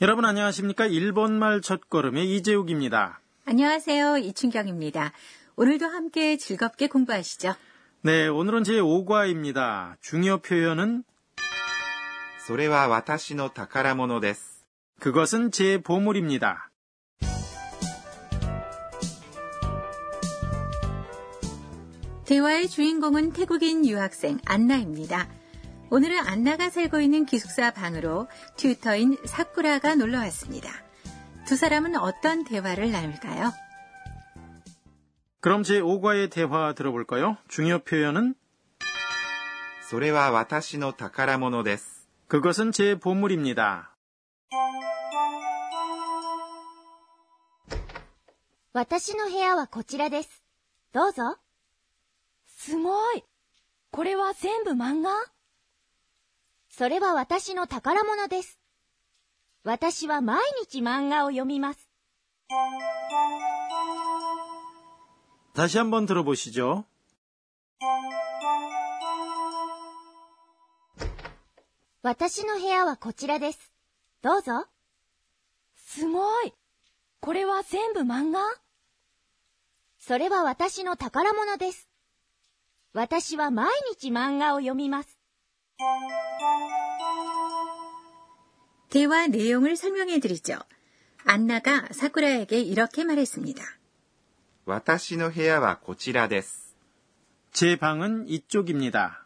여러분 안녕하십니까? 일본말 첫걸음의 이재욱입니다. 안녕하세요. 이춘경입니다. 오늘도 함께 즐겁게 공부하시죠. 네, 오늘은 제 5과입니다. 중요 표현은 それは私の宝物です。 그것은 제 보물입니다. 대화의 주인공은 태국인 유학생 안나입니다. 오늘은 안나가 살고 있는 기숙사 방으로 튜터인 사쿠라가 놀러 왔습니다. 두 사람은 어떤 대화를 나눌까요? 그럼 제 5과의 대화 들어볼까요? 중요 표현은 それは私の宝物です。 그것은 제 보물입니다. 私の部屋はこちらです。どうぞ。すごい。これは全部漫画 それは私の宝物です。私は毎日漫画を読みます。 다시 한번 들어보시죠. 私の部屋はこちらです。どうぞ。すごい。これは全部漫画それは私の宝物です。私は毎日漫画を読みます。 대화 내용을 설명해 드리죠. 안나가 사쿠라에게 이렇게 말했습니다. 私の部屋はこちらです。 제 방은 이쪽입니다.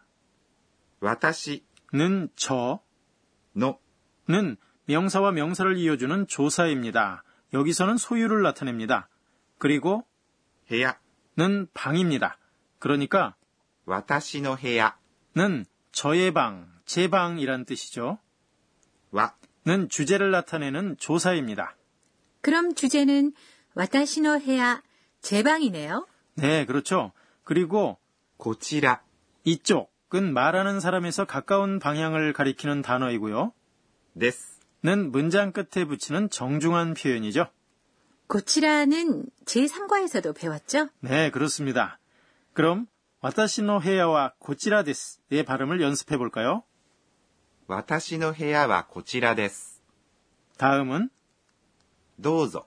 私 는 저, の 는 명사와 명사를 이어주는 조사입니다. 여기서는 소유를 나타냅니다. 그리고 部屋、 는 방입니다. 그러니까 私の部屋 는 저의 방, 제 방이란 뜻이죠. 와는 주제를 나타내는 조사입니다. 그럼 주제는 와타시노 해야 제 방이네요. 네, 그렇죠. 그리고 고치라 이쪽은 말하는 사람에서 가까운 방향을 가리키는 단어이고요. 데스는 문장 끝에 붙이는 정중한 표현이죠. こちら는 제3과에서도 배웠죠? 네, 그렇습니다. 그럼 와타시노 헤야와 고치라 데스의 발음을 연습해 볼까요? 私の部屋はこちらです. 다음은 どうぞ.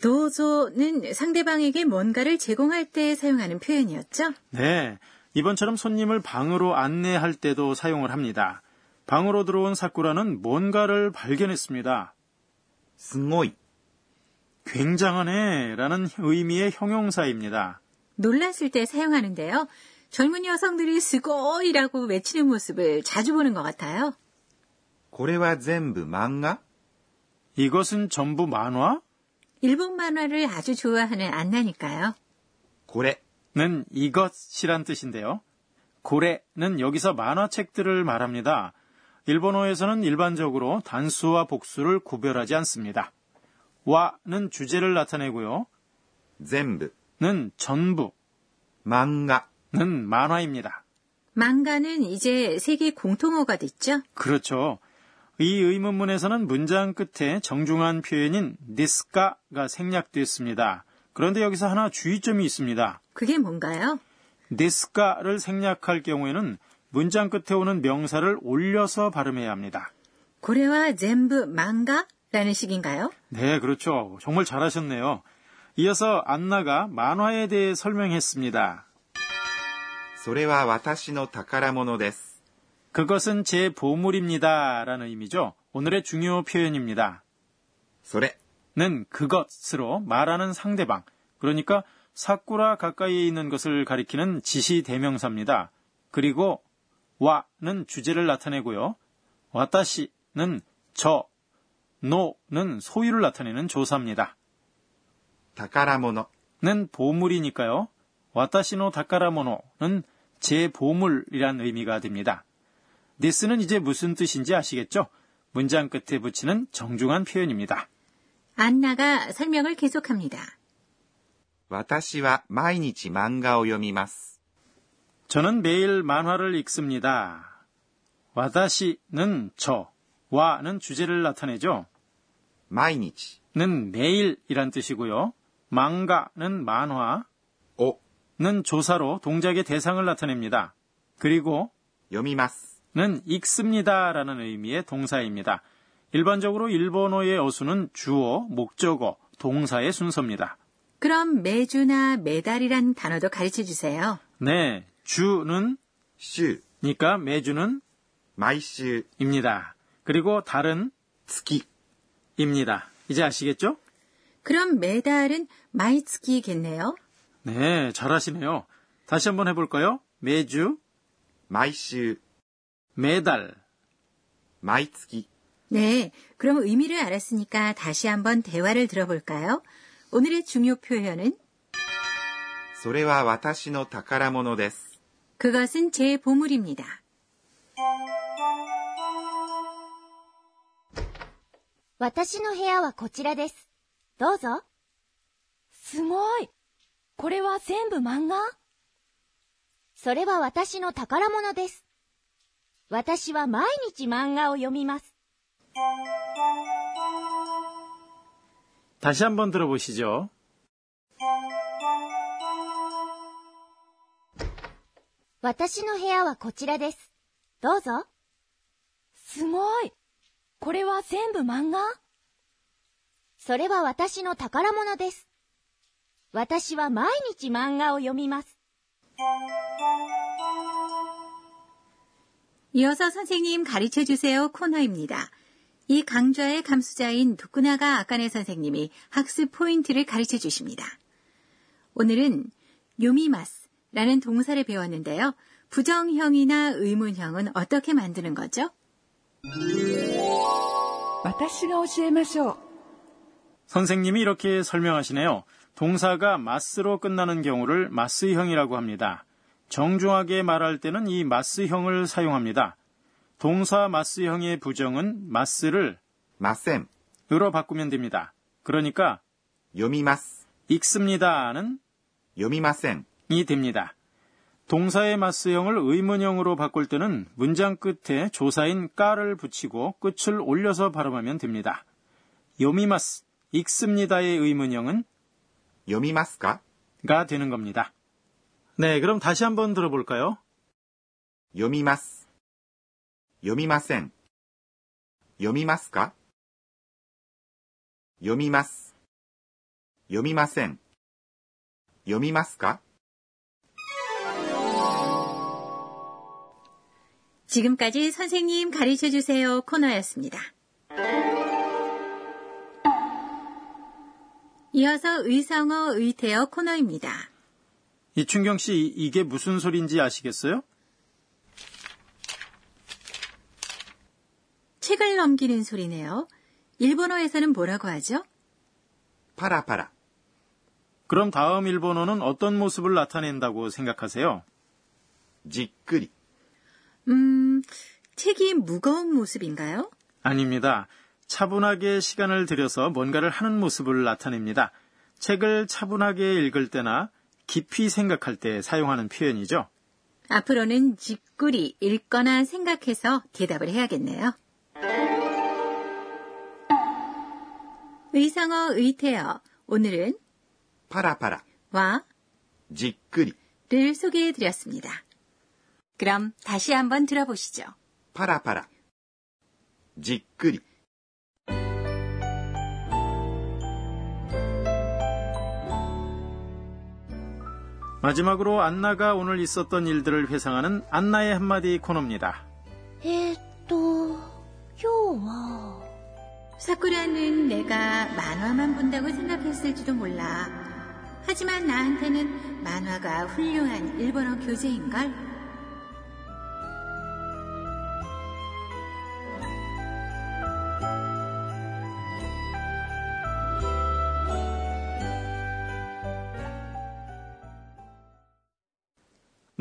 どうぞ는 상대방에게 뭔가를 제공할 때 사용하는 표현이었죠? 네. 이번처럼 손님을 방으로 안내할 때도 사용을 합니다. 방으로 들어온 사쿠라는 뭔가를 발견했습니다. 스고이 굉장하네 라는 의미의 형용사입니다. 놀랐을 때 사용하는데요. 젊은 여성들이 스고이라고 외치는 모습을 자주 보는 것 같아요. 고래와 전부 만화? 이것은 전부 만화? 일본 만화를 아주 좋아하는 안나니까요. 고래는 이것이란 뜻인데요. 고래는 여기서 만화책들을 말합니다. 일본어에서는 일반적으로 단수와 복수를 구별하지 않습니다. 와는 주제를 나타내고요. 전부 는 전부, 漫画는 만화입니다. 망가는 이제 세계 공통어가 됐죠? 그렇죠. 이 의문문에서는 문장 끝에 정중한 표현인 니스카가 생략됐습니다. 그런데 여기서 하나 주의점이 있습니다. 그게 뭔가요? 니스카를 생략할 경우에는 문장 끝에 오는 명사를 올려서 발음해야 합니다. 고래와 젠부 망가라는 식인가요? 네, 그렇죠. 정말 잘하셨네요. 이어서 안나가 만화에 대해 설명했습니다. それは私の宝物です。 그것은 제 보물입니다. 라는 의미죠. 오늘의 중요 표현입니다. それ 는 그것으로 말하는 상대방. 그러니까 사쿠라 가까이에 있는 것을 가리키는 지시 대명사입니다. 그리고 와는 주제를 나타내고요. 와타시는 저, 노는 소유를 나타내는 조사입니다. 宝物 는 보물이니까요. 와타시노 다카라모노는 제 보물이란 의미가 됩니다. 니스는 이제 무슨 뜻인지 아시겠죠? 문장 끝에 붙이는 정중한 표현입니다. 안나가 설명을 계속합니다. 私は毎日漫画を読みます。 저는 매일 만화를 읽습니다. 와다시는 저, 와는 주제를 나타내죠. 毎日 는 매일이란 뜻이고요. 망가는 만화, 오는 조사로 동작의 대상을 나타냅니다. 그리고 요미마스는 읽습니다라는 의미의 동사입니다. 일반적으로 일본어의 어수는 주어, 목적어, 동사의 순서입니다. 그럼 매주나 매달이란 단어도 가르쳐 주세요. 네, 주는 시니까 매주는 마이슈입니다. 그리고 달은 스키입니다 이제 아시겠죠? 그럼 매달은 마이츠키겠네요. 네, 잘하시네요. 다시 한번 해볼까요? 매주, 毎週、 매달. 毎月、 네, 그럼 의미를 알았으니까 다시 한번 대화를 들어볼까요? 오늘의 중요 표현은 それは私の宝物です。 그것은 제 보물입니다. 私の部屋はこちらです。 どうぞ。すごい。これは全部漫画それは私の宝物です。私は毎日漫画を読みます。 다시 한번 들어보시죠. 私の部屋はこちらです。どうぞ。すごい。これは全部漫画 それは私の宝物です。私は毎日漫画を読みます。 이어서 선생님 가르쳐 주세요 코너입니다. 이 강좌의 감수자인 도쿠나가 아까네 선생님이 학습 포인트를 가르쳐 주십니다. 오늘은 요미마스라는 동사를 배웠는데요. 부정형이나 의문형은 어떻게 만드는 거죠? 私が教えましょう。 선생님이 이렇게 설명하시네요. 동사가 마스로 끝나는 경우를 마스형이라고 합니다. 정중하게 말할 때는 이 마스형을 사용합니다. 동사 마스형의 부정은 마스를 마셈 으로 바꾸면 됩니다. 그러니까 요미마스 읽습니다는 요미마셈이 됩니다. 동사의 마스형을 의문형으로 바꿀 때는 문장 끝에 조사인 까를 붙이고 끝을 올려서 발음하면 됩니다. 요미마스 읽습니다의 의문형은 読みますか 가 되는 겁니다. 네, 그럼 다시 한번 들어볼까요? 読みます。読みません。読みますか読みます。読みません。読みますか 지금까지 선생님 가르쳐 주세요 코너였습니다. 이어서 의성어 의태어 코너입니다. 이춘경 씨, 이게 무슨 소린지 아시겠어요? 책을 넘기는 소리네요. 일본어에서는 뭐라고 하죠? 파라 파라. 그럼 다음 일본어는 어떤 모습을 나타낸다고 생각하세요? 지끄리. 음, 책이 무거운 모습인가요? 아닙니다. 차분하게 시간을 들여서 뭔가를 하는 모습을 나타냅니다. 책을 차분하게 읽을 때나 깊이 생각할 때 사용하는 표현이죠. 앞으로는 짓구리 읽거나 생각해서 대답을 해야겠네요. 의상어 의태어 오늘은 파라파라 와 짓구리를 소개해 드렸습니다. 그럼 다시 한번 들어보시죠. 파라파라 짓구리 마지막으로 안나가 오늘 있었던 일들을 회상하는 안나의 한마디 코너입니다. 에또 요와 사쿠라는 내가 만화만 본다고 생각했을지도 몰라. 하지만 나한테는 만화가 훌륭한 일본어 교재인걸.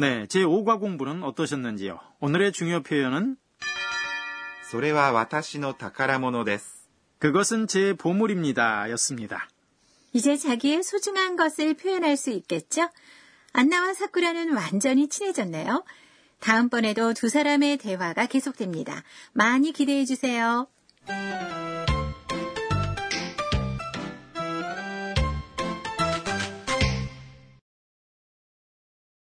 네, 제5과 공부는 어떠셨는지요? 오늘의 중요 표현은 それは私の宝物です。 그것은 제 보물입니다. 였습니다. 이제 자기의 소중한 것을 표현할 수 있겠죠? 안나와 사쿠라는 완전히 친해졌네요. 다음번에도 두 사람의 대화가 계속됩니다. 많이 기대해 주세요.